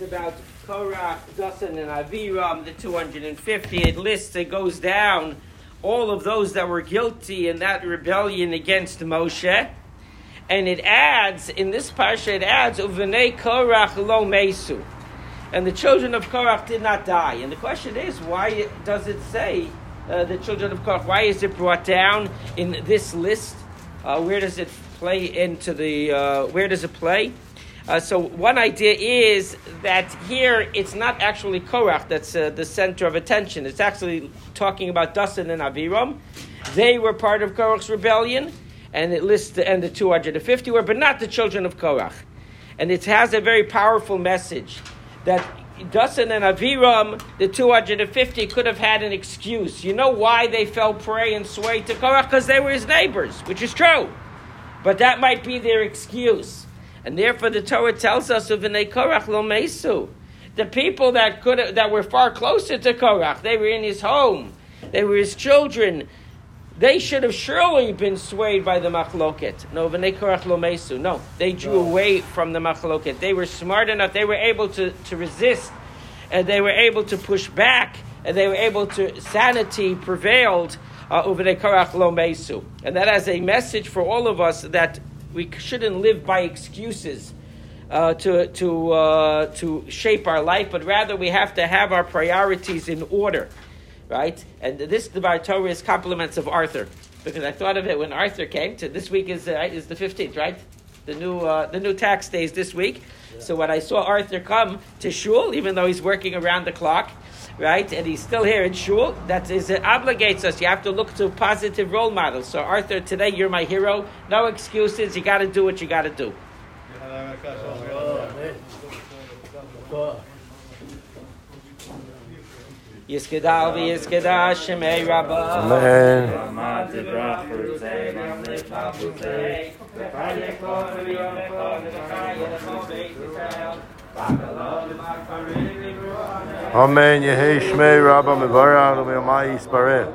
about Korach, Dasan, and Aviram, the 250. It lists, it goes down all of those that were guilty in that rebellion against Moshe. And it adds, in this parsha, it adds, Uvenei Korach lo mesu. And the children of Korach did not die. And the question is, why does it say uh, the children of Korach? Why is it brought down in this list? Uh, where does it play into the, uh, where does it play? Uh, so one idea is that here it's not actually Korach that's uh, the center of attention. It's actually talking about Dasan and Aviram. They were part of Korach's rebellion, and it lists the and the 250 were, but not the children of Korach. And it has a very powerful message that Dasan and Aviram, the 250, could have had an excuse. You know why they fell prey and sway to Korach? Because they were his neighbors, which is true. But that might be their excuse. And therefore, the Torah tells us of Korach lo mesu. The people that could that were far closer to Korach, they were in his home, they were his children. They should have surely been swayed by the machloket. No, Korach lo mesu. No, they drew away from the machloket. They were smart enough. They were able to, to resist, and they were able to push back, and they were able to. Sanity prevailed uh, over the Korach lo mesu, and that has a message for all of us that we shouldn't live by excuses uh, to, to, uh, to shape our life, but rather we have to have our priorities in order, right? And this, d'var Torah, is compliments of Arthur, because I thought of it when Arthur came to, this week is, uh, is the 15th, right? The new, uh, the new tax days this week. Yeah. So when I saw Arthur come to shul, even though he's working around the clock, right? And he's still here in shul. That is, it obligates us. You have to look to positive role models. So, Arthur, today you're my hero. No excuses. You got to do what you got to do. Yiskedal v'yiskedal shemei rabba. Amen. Yehi Shmei Rabba Mevarach U'Meyamai Yispareh.